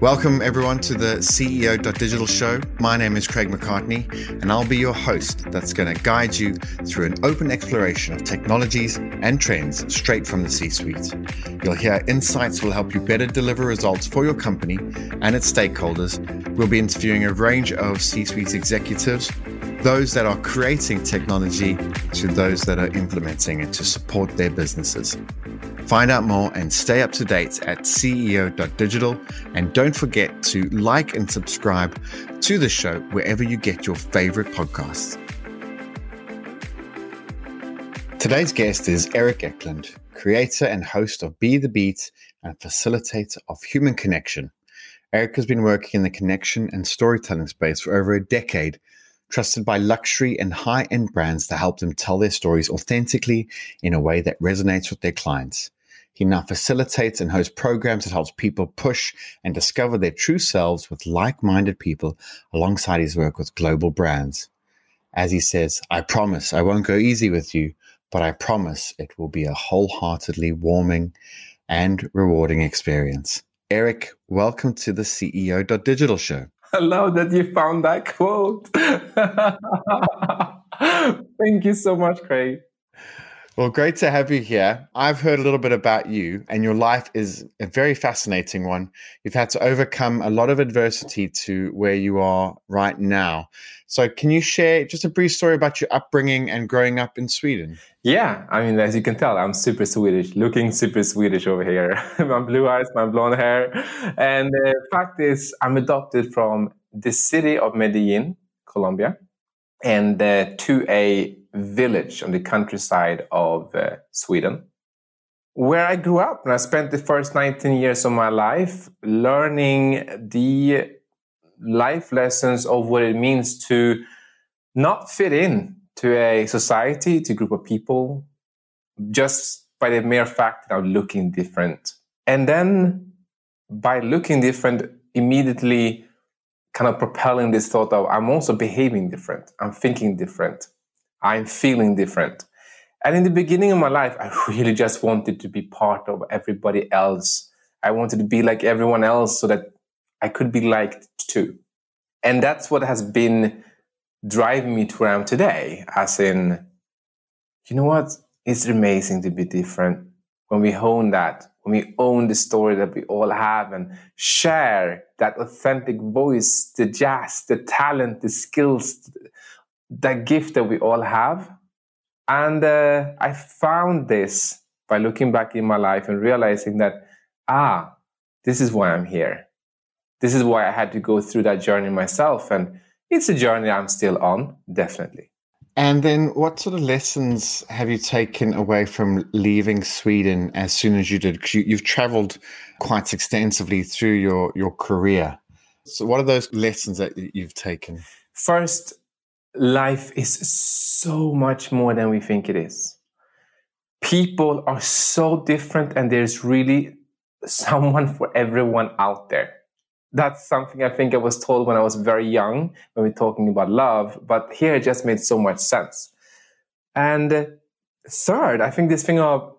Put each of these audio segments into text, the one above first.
Welcome, everyone, to the CEO.digital show. My name is Craig McCartney, and I'll be your host that's going to guide you through an open exploration of technologies and trends straight from the C suite. You'll hear insights will help you better deliver results for your company and its stakeholders. We'll be interviewing a range of C suite executives, those that are creating technology to those that are implementing it to support their businesses. Find out more and stay up to date at CEO.digital. And don't forget to like and subscribe to the show wherever you get your favorite podcasts. Today's guest is Erik Eklund, creator and host of Be the Beat and facilitator of Human Connection. Erik has been working in the connection and storytelling space for over a decade trusted by luxury and high end brands to help them tell their stories authentically in a way that resonates with their clients. He now facilitates and hosts programs that helps people push and discover their true selves with like-minded people alongside his work with global brands. As he says, I promise I won't go easy with you, but I promise it will be a wholeheartedly warming and rewarding experience. Erik, welcome to the CEO.digital show. I love that you found that quote. Thank you so much, Craig. Well, great to have you here. I've heard a little bit about you, and your life is a very fascinating one. You've had to overcome a lot of adversity to where you are right now. So, can you share just a brief story about your upbringing and growing up in Sweden? Yeah, I mean, as you can tell, I'm super Swedish, looking super Swedish over here. my blue eyes, my blonde hair. And the fact is, I'm adopted from the city of Medellin, Colombia, and uh, to a village on the countryside of uh, Sweden, where I grew up and I spent the first 19 years of my life learning the life lessons of what it means to not fit in to a society, to a group of people, just by the mere fact of looking different. And then by looking different, immediately kind of propelling this thought of I'm also behaving different, I'm thinking different, I'm feeling different. And in the beginning of my life, I really just wanted to be part of everybody else. I wanted to be like everyone else so that I could be liked too. And that's what has been driving me to where I am today. As in, you know what? It's amazing to be different when we own that, when we own the story that we all have and share that authentic voice, the jazz, the talent, the skills, that gift that we all have. And uh, I found this by looking back in my life and realizing that, ah, this is why I'm here. This is why I had to go through that journey myself. And it's a journey I'm still on, definitely. And then, what sort of lessons have you taken away from leaving Sweden as soon as you did? Because you, have traveled quite extensively through your, your career. So, what are those lessons that you've taken? First, life is so much more than we think it is. People are so different, and there's really someone for everyone out there. That's something I think I was told when I was very young when we're talking about love, but here it just made so much sense. And third, I think this thing of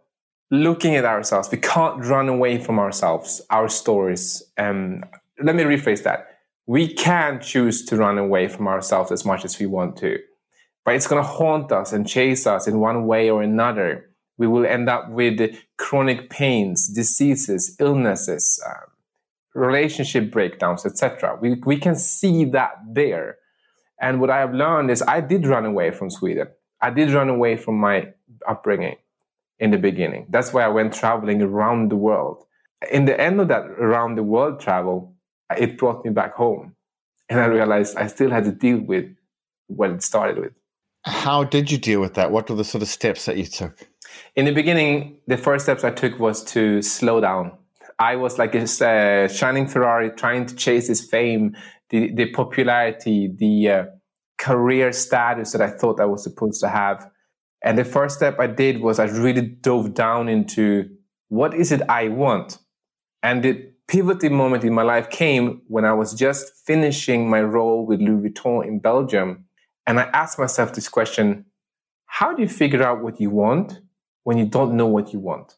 looking at ourselves, we can't run away from ourselves, our stories. Um, let me rephrase that we can choose to run away from ourselves as much as we want to, but it's going to haunt us and chase us in one way or another. We will end up with chronic pains, diseases, illnesses, uh, relationship breakdowns, etc. We, we can see that there. And what I have learned is I did run away from Sweden. I did run away from my upbringing in the beginning. That's why I went traveling around the world. In the end of that around the world travel, it brought me back home. And I realized I still had to deal with what it started with. How did you deal with that? What were the sort of steps that you took? In the beginning, the first steps I took was to slow down. I was like a uh, shining Ferrari trying to chase this fame, the, the popularity, the uh, career status that I thought I was supposed to have. And the first step I did was I really dove down into what is it I want? And it pivoting moment in my life came when I was just finishing my role with Louis Vuitton in Belgium. And I asked myself this question How do you figure out what you want when you don't know what you want?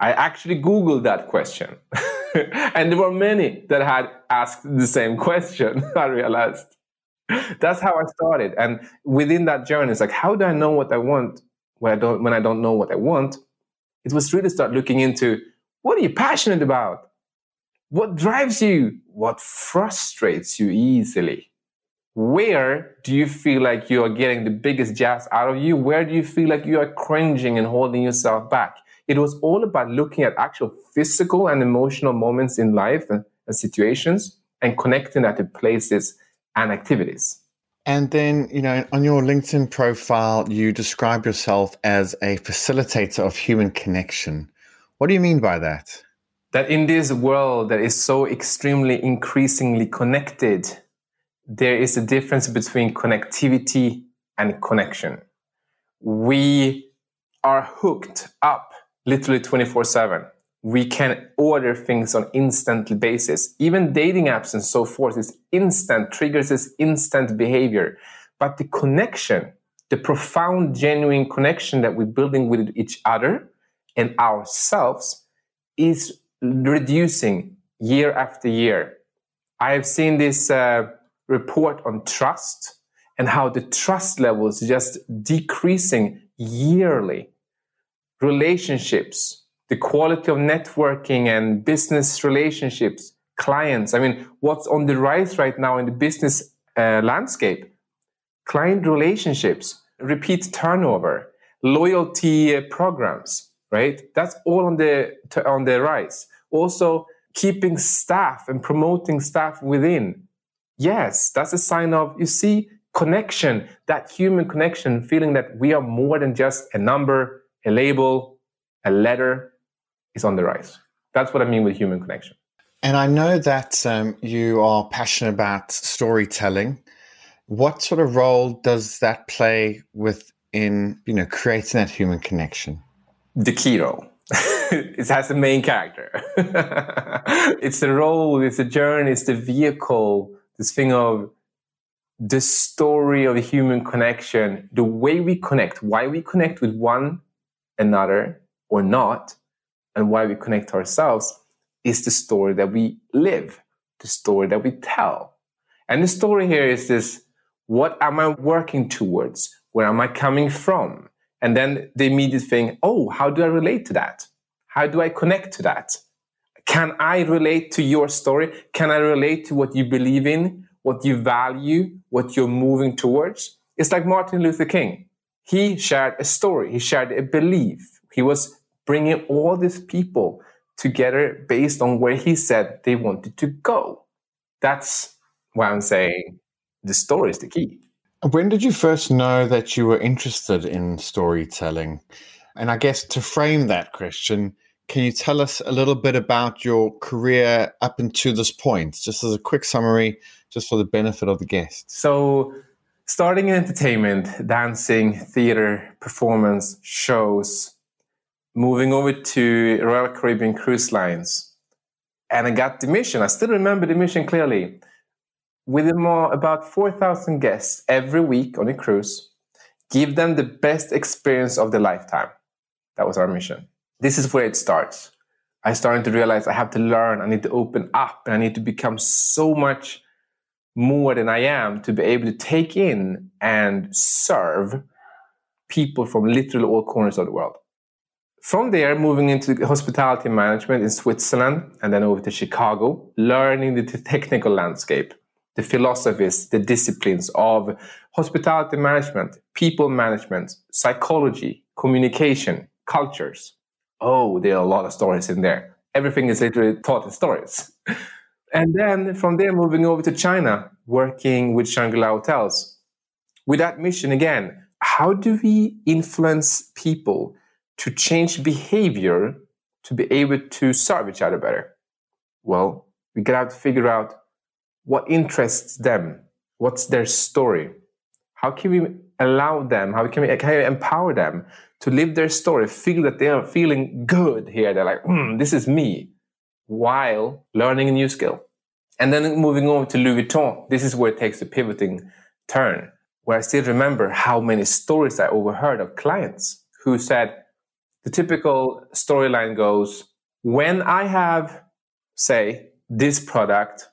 I actually Googled that question. and there were many that had asked the same question, I realized. That's how I started. And within that journey, it's like, how do I know what I want when I don't when I don't know what I want? It was really start looking into what are you passionate about? What drives you? What frustrates you easily? Where do you feel like you are getting the biggest jazz out of you? Where do you feel like you are cringing and holding yourself back? It was all about looking at actual physical and emotional moments in life and, and situations and connecting that to places and activities. And then, you know, on your LinkedIn profile, you describe yourself as a facilitator of human connection. What do you mean by that? That in this world that is so extremely increasingly connected, there is a difference between connectivity and connection. We are hooked up literally 24 7 we can order things on instant basis. Even dating apps and so forth is instant, triggers this instant behavior. But the connection, the profound, genuine connection that we're building with each other and ourselves is reducing year after year. I have seen this uh, report on trust and how the trust level is just decreasing yearly. Relationships, the quality of networking and business relationships, clients. I mean, what's on the rise right now in the business uh, landscape? Client relationships, repeat turnover, loyalty uh, programs, right? That's all on the on the rise. Also, keeping staff and promoting staff within. Yes, that's a sign of you see connection, that human connection, feeling that we are more than just a number, a label, a letter, is on the rise. That's what I mean with human connection. And I know that um, you are passionate about storytelling. What sort of role does that play within, you know, creating that human connection? The role. it has the main character. it's the role, it's the journey, it's the vehicle, this thing of the story of human connection, the way we connect, why we connect with one another or not, and why we connect ourselves is the story that we live, the story that we tell. And the story here is this what am I working towards? Where am I coming from? And then the immediate thing, oh, how do I relate to that? How do I connect to that? Can I relate to your story? Can I relate to what you believe in, what you value, what you're moving towards? It's like Martin Luther King. He shared a story, he shared a belief. He was bringing all these people together based on where he said they wanted to go. That's why I'm saying the story is the key. When did you first know that you were interested in storytelling? And I guess to frame that question, can you tell us a little bit about your career up until this point, just as a quick summary, just for the benefit of the guests? So, starting in entertainment, dancing, theater, performance, shows, moving over to Royal Caribbean Cruise Lines. And I got the mission. I still remember the mission clearly. With about 4,000 guests every week on a cruise, give them the best experience of their lifetime. That was our mission. This is where it starts. I started to realize I have to learn, I need to open up, and I need to become so much more than I am to be able to take in and serve people from literally all corners of the world. From there, moving into hospitality management in Switzerland and then over to Chicago, learning the technical landscape, the philosophies, the disciplines of hospitality management, people management, psychology, communication, cultures. Oh, there are a lot of stories in there. Everything is literally taught in stories. and then from there, moving over to China, working with Shangri-La Hotels. With that mission again, how do we influence people to change behavior to be able to serve each other better? Well, we got to figure out what interests them, what's their story. How can we allow them, how can we, can we empower them to live their story, feel that they are feeling good here? They're like, mm, this is me, while learning a new skill. And then moving on to Louis Vuitton, this is where it takes a pivoting turn, where I still remember how many stories I overheard of clients who said, the typical storyline goes when I have say, this product,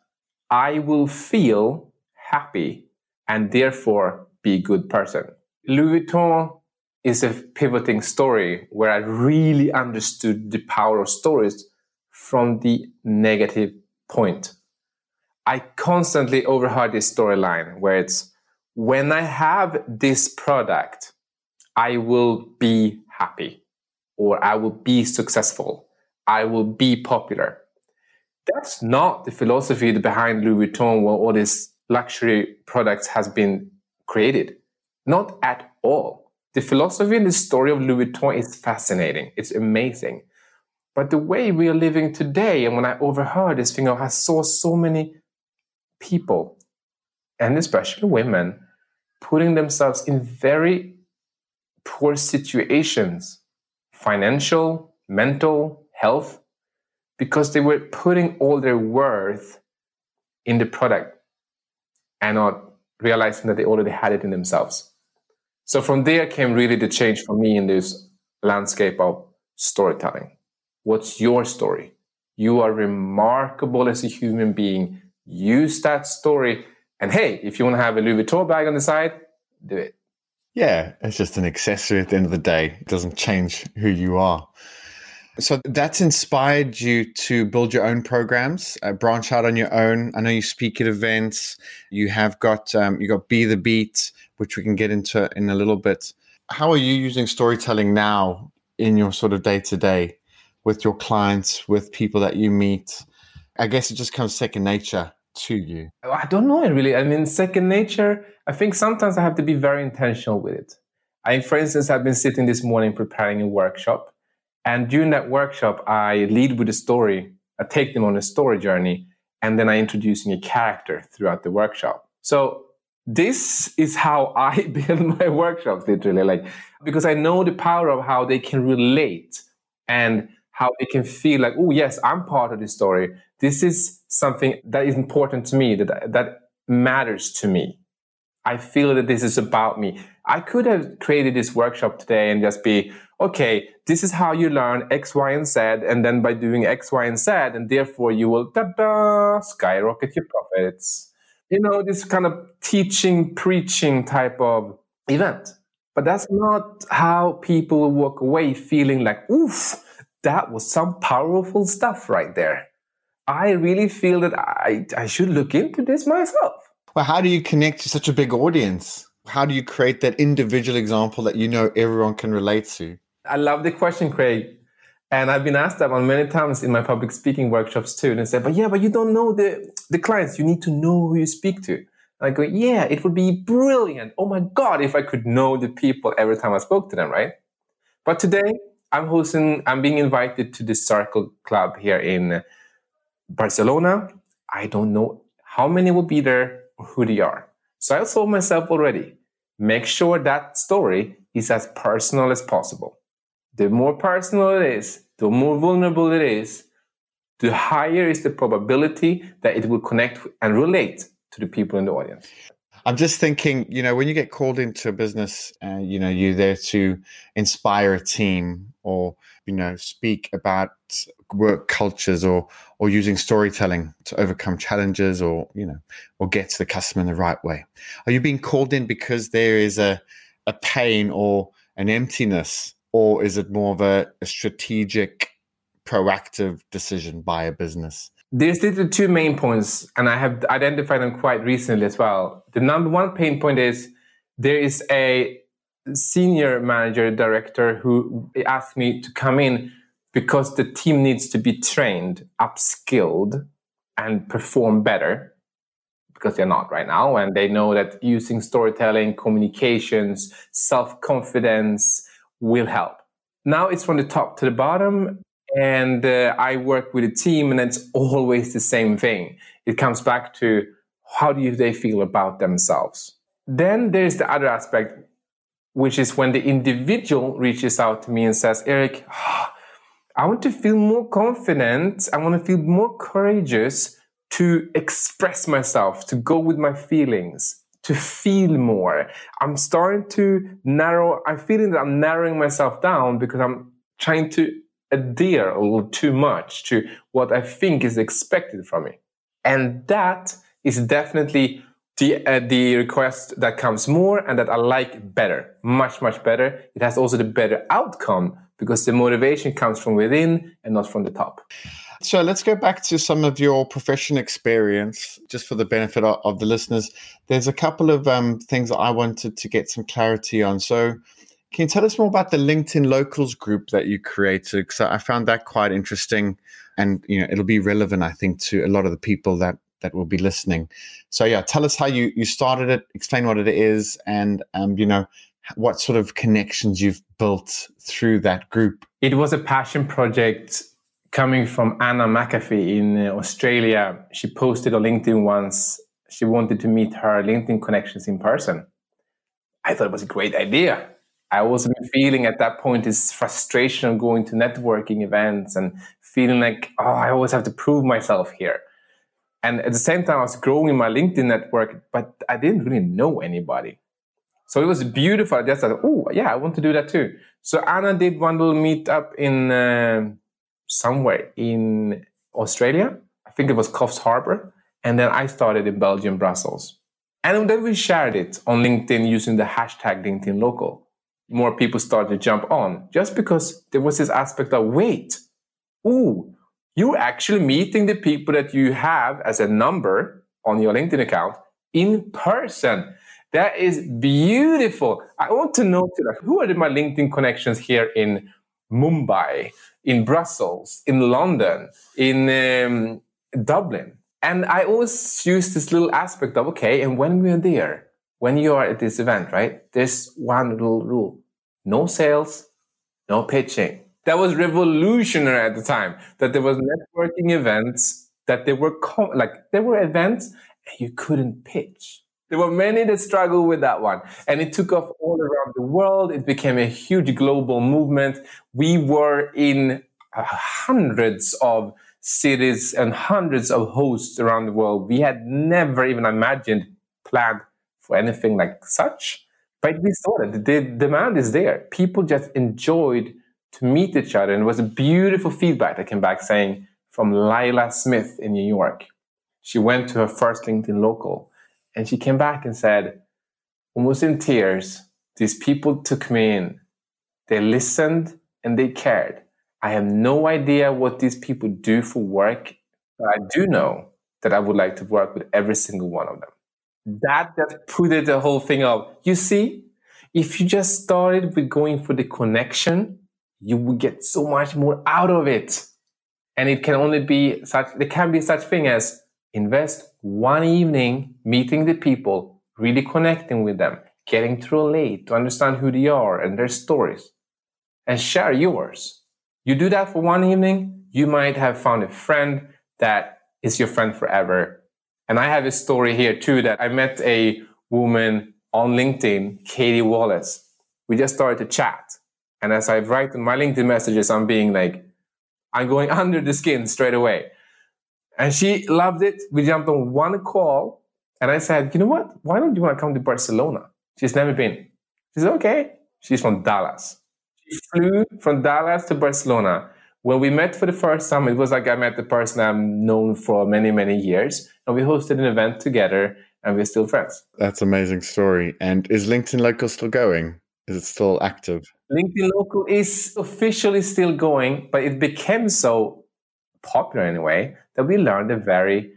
I will feel happy and therefore be a good person. Louis Vuitton is a pivoting story where I really understood the power of stories from the negative point. I constantly overheard this storyline where it's when I have this product, I will be happy or I will be successful. I will be popular. That's not the philosophy behind Louis Vuitton where all these luxury products has been created. Not at all. The philosophy and the story of Louis Vuitton is fascinating. It's amazing. But the way we are living today, and when I overheard this thing, I saw so many people, and especially women, putting themselves in very poor situations financial, mental, health because they were putting all their worth in the product and not realizing that they already had it in themselves. So from there came really the change for me in this landscape of storytelling. What's your story? You are remarkable as a human being. Use that story. And hey, if you want to have a Louis Vuitton bag on the side, do it. Yeah, it's just an accessory at the end of the day. It doesn't change who you are. So that's inspired you to build your own programs, uh, branch out on your own. I know you speak at events. You have got um, you got Be the Beat, which we can get into in a little bit. How are you using storytelling now in your sort of day to day with your clients, with people that you meet? I guess it just comes second nature to you. I don't know really. I mean, second nature. I think sometimes I have to be very intentional with it. I, for instance, I've been sitting this morning preparing a workshop and during that workshop, I lead with a story. I take them on a story journey, and then I introducing a character throughout the workshop. So this is how I build my workshops, literally, like because I know the power of how they can relate and how they can feel like, oh yes, I'm part of this story. This is something that is important to me, that that matters to me. I feel that this is about me. I could have created this workshop today and just be, okay, this is how you learn X, Y, and Z. And then by doing X, Y, and Z, and therefore you will da-da, skyrocket your profits. You know, this kind of teaching, preaching type of event. But that's not how people walk away feeling like, oof, that was some powerful stuff right there. I really feel that I, I should look into this myself. Well, how do you connect to such a big audience? How do you create that individual example that you know everyone can relate to? I love the question, Craig. And I've been asked that one many times in my public speaking workshops too. And said, but yeah, but you don't know the, the clients. You need to know who you speak to. And I go, yeah, it would be brilliant. Oh my God, if I could know the people every time I spoke to them, right? But today I'm hosting, I'm being invited to the Circle Club here in Barcelona. I don't know how many will be there who they are. So I told myself already, make sure that story is as personal as possible the more personal it is, the more vulnerable it is, the higher is the probability that it will connect and relate to the people in the audience. I'm just thinking, you know, when you get called into a business and, you know, you're there to inspire a team or, you know, speak about work cultures or, or using storytelling to overcome challenges or, you know, or get to the customer in the right way. Are you being called in because there is a, a pain or an emptiness or is it more of a, a strategic, proactive decision by a business? There's the two main points, and I have identified them quite recently as well. The number one pain point is there is a senior manager director who asked me to come in because the team needs to be trained, upskilled, and perform better because they're not right now. And they know that using storytelling, communications, self confidence, will help. Now it's from the top to the bottom, and uh, I work with a team, and it's always the same thing. It comes back to how do they feel about themselves. Then there's the other aspect, which is when the individual reaches out to me and says, Erik, I want to feel more confident. I want to feel more courageous to express myself, to go with my feelings to feel more. I'm starting to narrow, I'm feeling that I'm narrowing myself down because I'm trying to adhere a little too much to what I think is expected from me. And that is definitely the, uh, the request that comes more and that I like better, much, much better. It has also the better outcome because the motivation comes from within and not from the top. So let's go back to some of your profession experience, just for the benefit of, of the listeners. There's a couple of um, things that I wanted to get some clarity on. So, can you tell us more about the LinkedIn Locals group that you created? Because I found that quite interesting, and you know it'll be relevant, I think, to a lot of the people that that will be listening. So, yeah, tell us how you you started it, explain what it is, and um, you know what sort of connections you've built through that group. It was a passion project coming from Anna McAfee in uh, Australia. She posted on LinkedIn once she wanted to meet her LinkedIn connections in person. I thought it was a great idea. I was feeling at that point this frustration of going to networking events and feeling like, oh, I always have to prove myself here. And at the same time, I was growing my LinkedIn network, but I didn't really know anybody. So it was beautiful. I just thought, oh, yeah, I want to do that too. So Anna did one little meetup in uh, somewhere in Australia. I think it was Coffs Harbour. And then I started in Belgium, Brussels. And then we shared it on LinkedIn using the hashtag LinkedIn Local. More people started to jump on just because there was this aspect of wait, ooh, you're actually meeting the people that you have as a number on your LinkedIn account in person. That is beautiful. I want to know like, who are my LinkedIn connections here in Mumbai, in Brussels, in London, in um, Dublin. And I always use this little aspect of, okay, and when we're there, when you are at this event, right, there's one little rule no sales, no pitching. That was revolutionary at the time that there was networking events that there were com- like there were events and you couldn't pitch there were many that struggled with that one. And it took off all around the world. It became a huge global movement. We were in uh, hundreds of cities and hundreds of hosts around the world. We had never even imagined, planned for anything like such. But we saw that the demand is there. People just enjoyed to meet each other. And it was a beautiful feedback that came back saying from Lila Smith in New York. She went to her first LinkedIn local and she came back and said, almost in tears, these people took me in. They listened and they cared. I have no idea what these people do for work, but I do know that I would like to work with every single one of them. That just put it the whole thing up. You see, if you just started with going for the connection, you will get so much more out of it. And it can only be such, there can be such thing as invest one evening meeting the people, really connecting with them, getting to relate, to understand who they are and their stories, and share yours. You do that for one evening, you might have found a friend that is your friend forever. And I have a story here too that I met a woman on LinkedIn, Katie Wallace. We just started to chat. And as I write my LinkedIn messages, I'm being like, I'm going under the skin straight away. And she loved it. We jumped on one call and I said, you know what? Why don't you want to come to Barcelona? She's never been. She said, okay. She's from Dallas. She flew from Dallas to Barcelona. When we met for the first time, it was like I met the person I've known for many, many years. And we hosted an event together and we're still friends. That's amazing story. And is LinkedIn Local still going? Is it still active? LinkedIn Local is officially still going, but it became so popular anyway, that we learned a very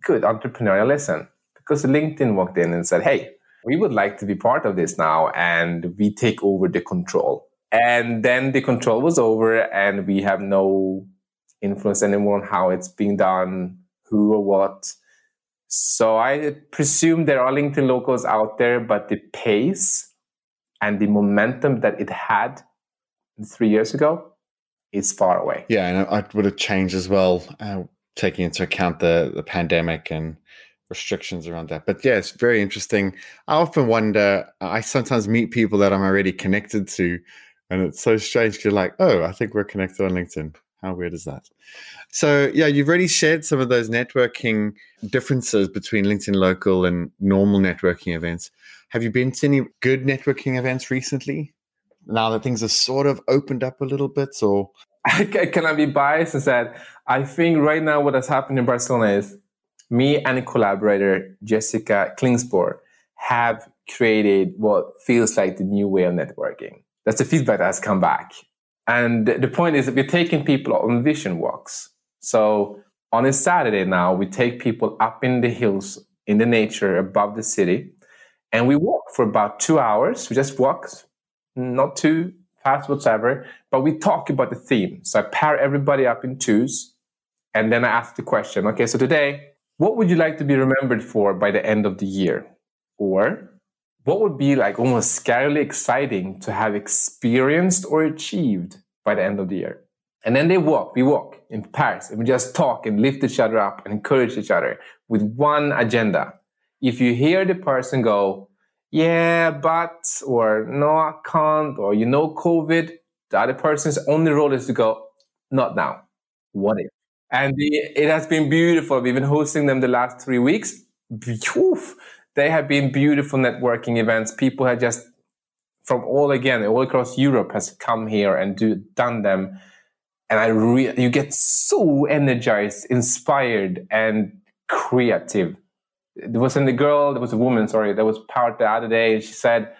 good entrepreneurial lesson because LinkedIn walked in and said, Hey, we would like to be part of this now and we take over the control. And then the control was over and we have no influence anymore on how it's being done, who or what. So I presume there are LinkedIn locals out there, but the pace and the momentum that it had three years ago is far away. Yeah, and I would have changed as well, uh, taking into account the the pandemic and restrictions around that. But yeah, it's very interesting. I often wonder. I sometimes meet people that I'm already connected to, and it's so strange. You're like, oh, I think we're connected on LinkedIn. How weird is that? So yeah, you've already shared some of those networking differences between LinkedIn Local and normal networking events. Have you been to any good networking events recently? now that things have sort of opened up a little bit or can I be biased and said, I think right now what has happened in Barcelona is me and a collaborator, Jessica Klingsborg, have created what feels like the new way of networking. That's the feedback that has come back. And the point is that we're taking people on vision walks. So on a Saturday now, we take people up in the hills in the nature above the city and we walk for about two hours. We just walk, not too fast whatsoever, but we talk about the theme. So I pair everybody up in twos and then I ask the question okay, so today, what would you like to be remembered for by the end of the year? Or what would be like almost scarily exciting to have experienced or achieved by the end of the year? And then they walk, we walk in pairs and we just talk and lift each other up and encourage each other with one agenda. If you hear the person go, yeah, but, or no, I can't, or you know, COVID, the other person's only role is to go, not now. What if? And the, it has been beautiful. We've been hosting them the last three weeks. Oof, they have been beautiful networking events. People have just from all again, all across Europe has come here and do, done them. And I re- you get so energized, inspired, and creative. There wasn't a girl, there was a woman, sorry, that was part the other day. And she said,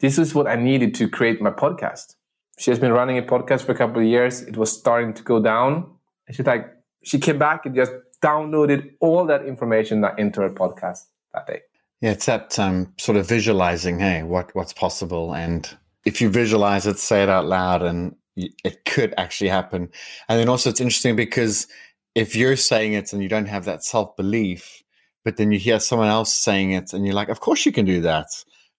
This is what I needed to create my podcast. She has been running a podcast for a couple of years. It was starting to go down. And she's like, she came back and just downloaded all that information that into her podcast that day. Yeah, it's that um, sort of visualizing, hey, what what's possible, and if you visualize it, say it out loud, and it could actually happen. And then also, it's interesting because if you're saying it and you don't have that self belief, but then you hear someone else saying it, and you're like, of course you can do that.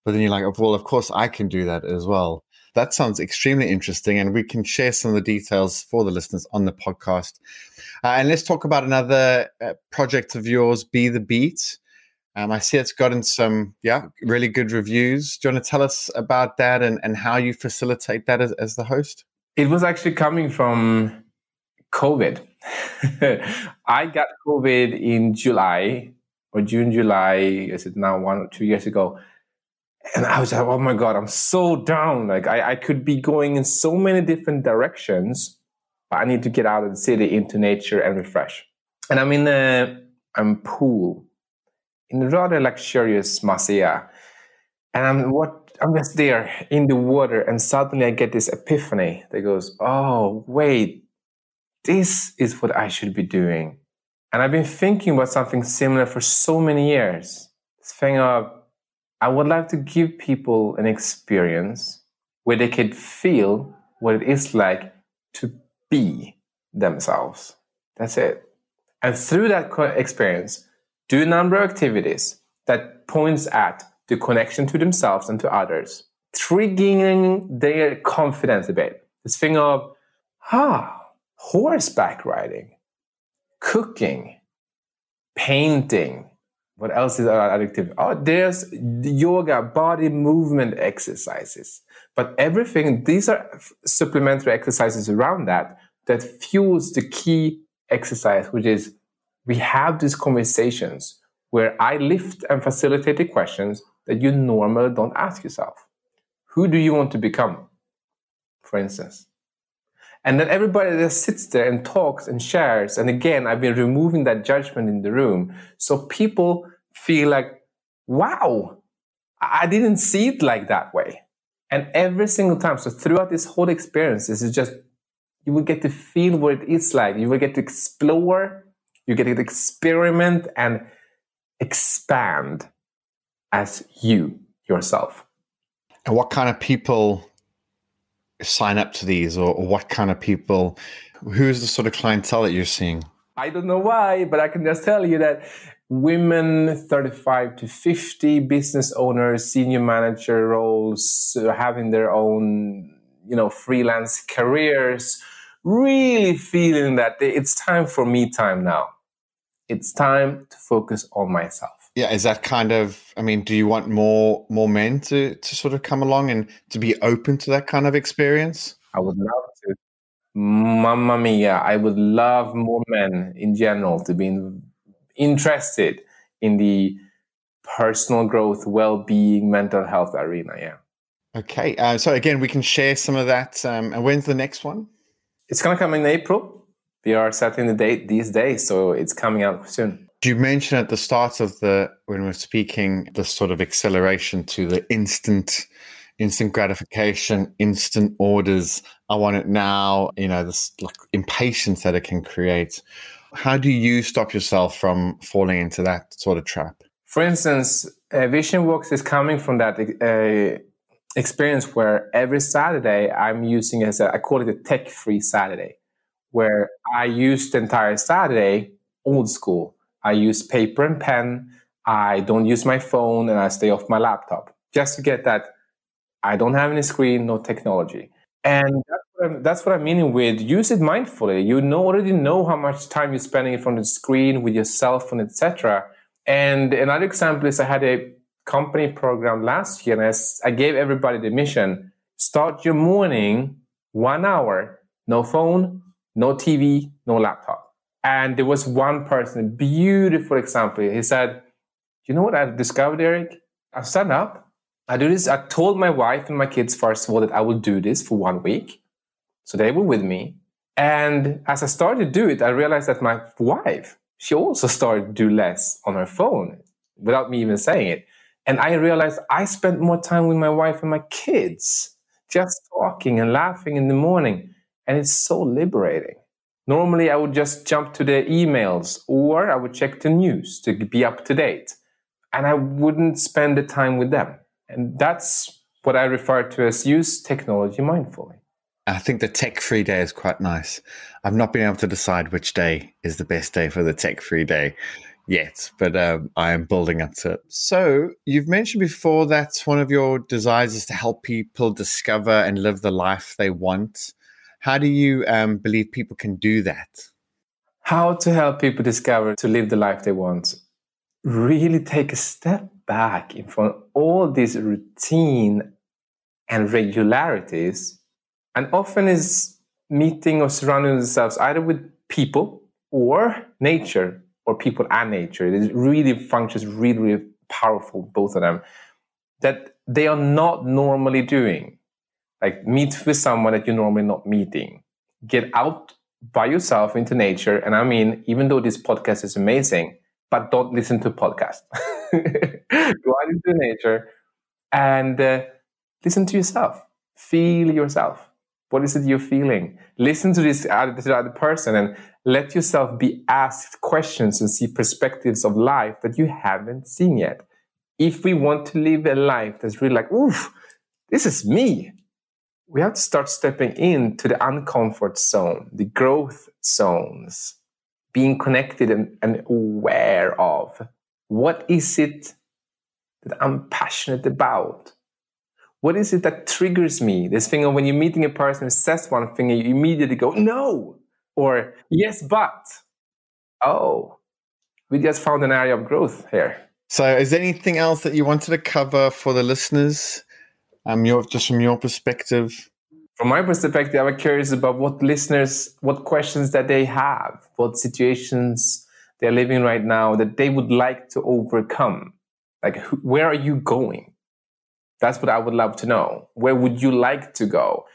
But then you're like, well, of course I can do that as well. That sounds extremely interesting, and we can share some of the details for the listeners on the podcast. Uh, and let's talk about another uh, project of yours, Be the Beat. Um, I see it's gotten some, yeah, really good reviews. Do you want to tell us about that and, and how you facilitate that as, as the host? It was actually coming from COVID. I got COVID in July or June, July, is it now one or two years ago? And I was like, oh my God, I'm so down. Like I, I could be going in so many different directions, but I need to get out of the city into nature and refresh. And I'm in a I'm pool in a rather luxurious masia. And I'm what I'm just there in the water, and suddenly I get this epiphany that goes, Oh, wait, this is what I should be doing. And I've been thinking about something similar for so many years. This thing of I would like to give people an experience where they could feel what it is like to be themselves. That's it. And through that experience, do a number of activities that points at the connection to themselves and to others, triggering their confidence a bit. This thing of, ah, horseback riding, cooking, painting. What else is our addictive? Oh, there's yoga, body movement exercises. But everything, these are supplementary exercises around that that fuels the key exercise, which is we have these conversations where I lift and facilitate the questions that you normally don't ask yourself. Who do you want to become, for instance? And then everybody just sits there and talks and shares. And again, I've been removing that judgment in the room. So people feel like, wow, I didn't see it like that way. And every single time, so throughout this whole experience, this is just, you will get to feel what it is like. You will get to explore, you get to experiment and expand as you yourself. And what kind of people sign up to these, or, or what kind of people? Who's the sort of clientele that you're seeing? I don't know why, but I can just tell you that women 35 to 50 business owners senior manager roles uh, having their own you know freelance careers really feeling that it's time for me time now it's time to focus on myself yeah is that kind of i mean do you want more more men to to sort of come along and to be open to that kind of experience i would love to mamma mia i would love more men in general to be in, interested in the personal growth well-being mental health arena yeah okay uh, so again we can share some of that um, and when's the next one It's going to come in April. We are setting the date these days, so it's coming out soon. You mentioned at the start of the when we are speaking the sort of acceleration to the instant instant gratification, instant orders. I want it now. You know, this like impatience that it can create. How do you stop yourself from falling into that sort of trap? For instance, uh, Vision Walks is coming from that uh, experience where every Saturday I'm using as a, I call it a tech free Saturday, where I use the entire Saturday old school. I use paper and pen. I don't use my phone and I stay off my laptop just to get that I don't have any screen, no technology. And that's what, I'm, that's what I'm meaning with use it mindfully. You know, already know how much time you're spending in front of the screen with your cell phone, etc. And another example is I had a company program last year, and I, I gave everybody the mission: start your morning one hour, no phone, no TV, no laptop. And there was one person, a beautiful example. He said, "You know what I've discovered, Erik? I stand up, I do this. I told my wife and my kids first of all that I will do this for one week. So they were with me. And as I started to do it, I realized that my wife, she also started to do less on her phone without me even saying it. And I realized I spent more time with my wife and my kids, just talking and laughing in the morning. And it's so liberating. Normally, I would just jump to the emails or I would check the news to be up to date. And I wouldn't spend the time with them. And that's what I refer to as use technology mindfully. I think the tech free day is quite nice. I've not been able to decide which day is the best day for the tech free day yet, but um, I am building up to it. So, you've mentioned before that one of your desires is to help people discover and live the life they want. How do you um, believe people can do that? How to help people discover to live the life they want? Really take a step back in front all these routine and regularities, and often is meeting or surrounding themselves either with people or nature, or people and nature. It really functions really, really powerful, both of them, that they are not normally doing. Like meet with someone that you're normally not meeting. Get out by yourself into nature. And I mean, even though this podcast is amazing, but don't listen to podcasts. Go out into nature and uh, listen to yourself. Feel yourself. What is it you're feeling? Listen to this other, other person and let yourself be asked questions and see perspectives of life that you haven't seen yet. If we want to live a life that's really like, oof, this is me, we have to start stepping into the uncomfort zone, the growth zones, being connected and, and aware of what is it that I'm passionate about? What is it that triggers me? This thing of when you're meeting a person who says one thing, and you immediately go, no, or yes, but. Oh, we just found an area of growth here. So, is there anything else that you wanted to cover for the listeners? Um, your, just from your perspective from my perspective, I'm curious about what listeners, what questions that they have, what situations they're living right now that they would like to overcome. Like, where are you going? That's what I would love to know. Where would you like to go?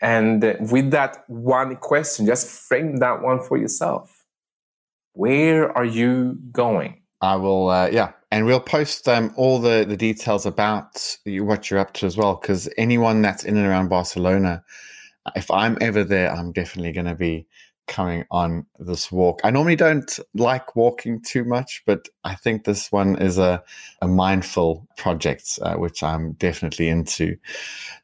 And with that one question, just frame that one for yourself. Where are you going? I will, uh, yeah, and we'll post um, all the, the details about what you're up to as well. Because anyone that's in and around Barcelona, if I'm ever there, I'm definitely going to be coming on this walk. I normally don't like walking too much, but I think this one is a, a mindful project, uh, which I'm definitely into.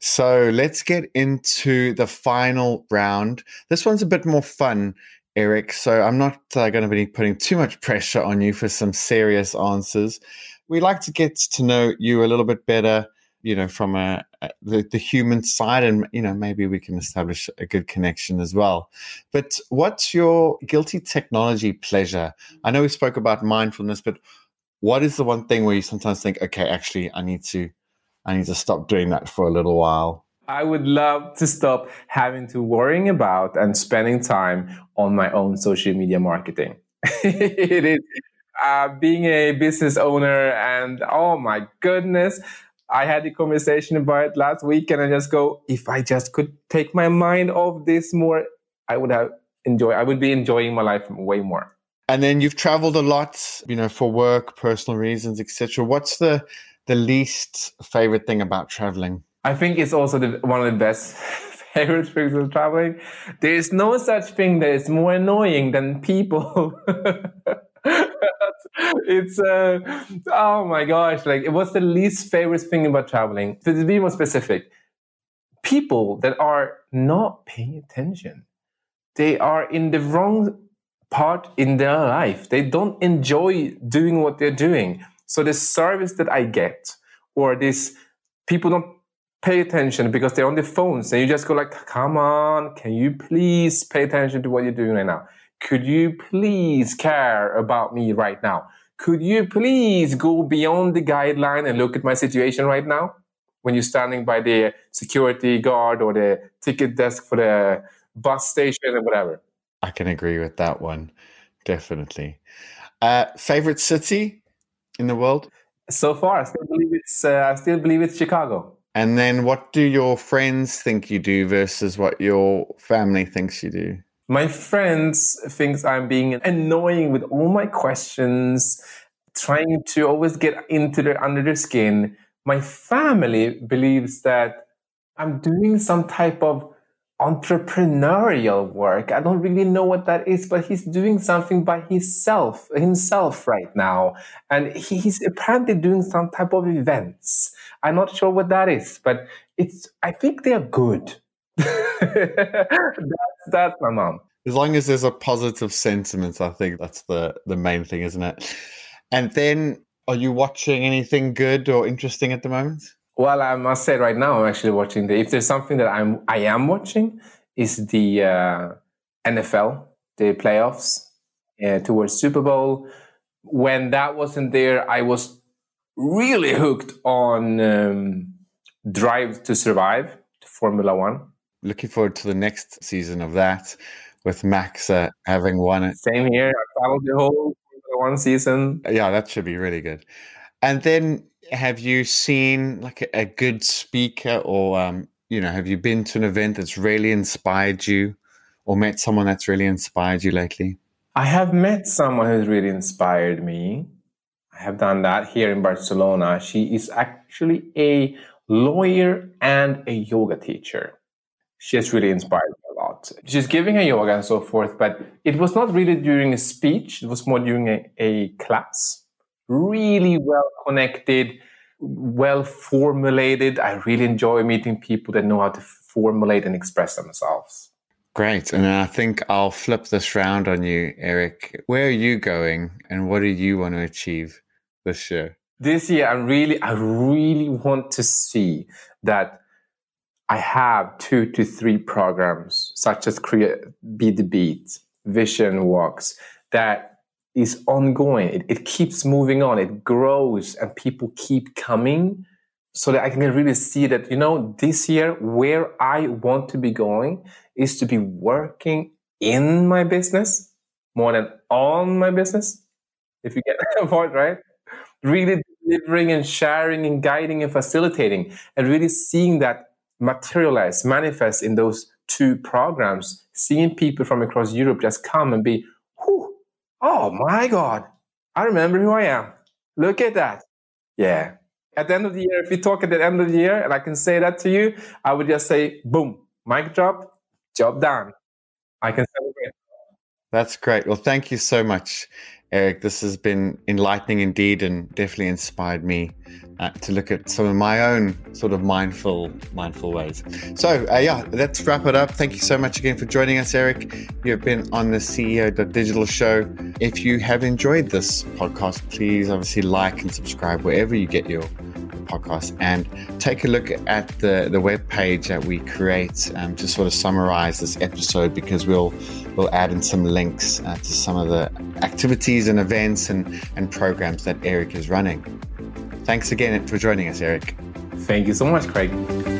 So let's get into the final round. This one's a bit more fun Erik. So I'm not uh, going to be putting too much pressure on you for some serious answers. We like to get to know you a little bit better, you know, from a, a the, the human side, and you know, maybe we can establish a good connection as well. But what's your guilty technology pleasure? I know we spoke about mindfulness, but what is the one thing where you sometimes think, okay, actually, I need to, I need to stop doing that for a little while? I would love to stop having to worrying about and spending time on my own social media marketing. it is uh, being a business owner, and oh my goodness, I had a conversation about it last week, and I just go, if I just could take my mind off this more I would have enjoyed. I would be enjoying my life way more. And then you've traveled a lot, you know, for work, personal reasons, etc. What's the the least favorite thing about traveling? I think it's also the, one of the best favorite things of traveling. There is no such thing that is more annoying than people. it's uh, oh my gosh! Like, what's the least favorite thing about traveling? To be more specific, people that are not paying attention. They are in the wrong part in their life. They don't enjoy doing what they're doing. So the service that I get, or this people don't pay attention because they're on their phones, and you just go like, "Come on, can you please pay attention to what you're doing right now? Could you please care about me right now? Could you please go beyond the guideline and look at my situation right now?" When you're standing by the security guard or the ticket desk for the bus station or whatever. I can agree with that one, definitely. Uh, favorite city in the world? So far, I still believe it's. Uh, I still believe it's Chicago. And then, what do your friends think you do versus what your family thinks you do? My friends thinks I'm being annoying with all my questions, trying to always get into their under their skin. My family believes that I'm doing some type of entrepreneurial work. I don't really know what that is, but he's doing something by himself, himself right now. And he's apparently doing some type of events. I'm not sure what that is, but it's, I think they're good. that's, that's my mom. As long as there's a positive sentiment, I think that's the, the main thing, isn't it? And then are you watching anything good or interesting at the moment? Well, I must say right now, I'm actually watching the. If there's something that I'm I am watching, is the uh, NFL, the playoffs uh, towards Super Bowl. When that wasn't there, I was really hooked on um, Drive to Survive, Formula One. Looking forward to the next season of that with Max uh, having won it. Same here. I followed the whole Formula One season. Yeah, that should be really good. And then have you seen like a, a good speaker or um, you know have you been to an event that's really inspired you or met someone that's really inspired you lately? I have met someone who's really inspired me. I have done that here in barcelona. She is actually a lawyer and a yoga teacher. She has really inspired me a lot. She's giving a yoga and so forth but it was not really during a speech. It was more during a, a class really well connected, well formulated. I really enjoy meeting people that know how to formulate and express themselves. Great. And I think I'll flip this round on you, Erik. Where are you going and what do you want to achieve this year? This year, I really, I really want to see that I have two to three programs, such as Create, Be the Beat, Vision Walks, that is ongoing. It, it keeps moving on. It grows and people keep coming so that I can really see that, you know, this year where I want to be going is to be working in my business more than on my business. If you get that point, right? Really delivering and sharing and guiding and facilitating and really seeing that materialize, manifest in those two programs, seeing people from across Europe just come and be, Oh my God, I remember who I am. Look at that. Yeah. At the end of the year, if we talk at the end of the year and I can say that to you, I would just say, boom, mic drop, job done. I can celebrate. That's great. Well, thank you so much, Erik. This has been enlightening indeed and definitely inspired me uh, to look at some of my own sort of mindful mindful ways. So uh, yeah, let's wrap it up. Thank you so much again for joining us, Erik. You have been on the CEO Digital Show. If you have enjoyed this podcast, please obviously like and subscribe wherever you get your podcast and take a look at the the web page that we create um, to sort of summarize this episode because we'll we'll add in some links uh, to some of the activities and events and and programs that Erik is running. Thanks again for joining us, Erik. Thank you so much, Craig.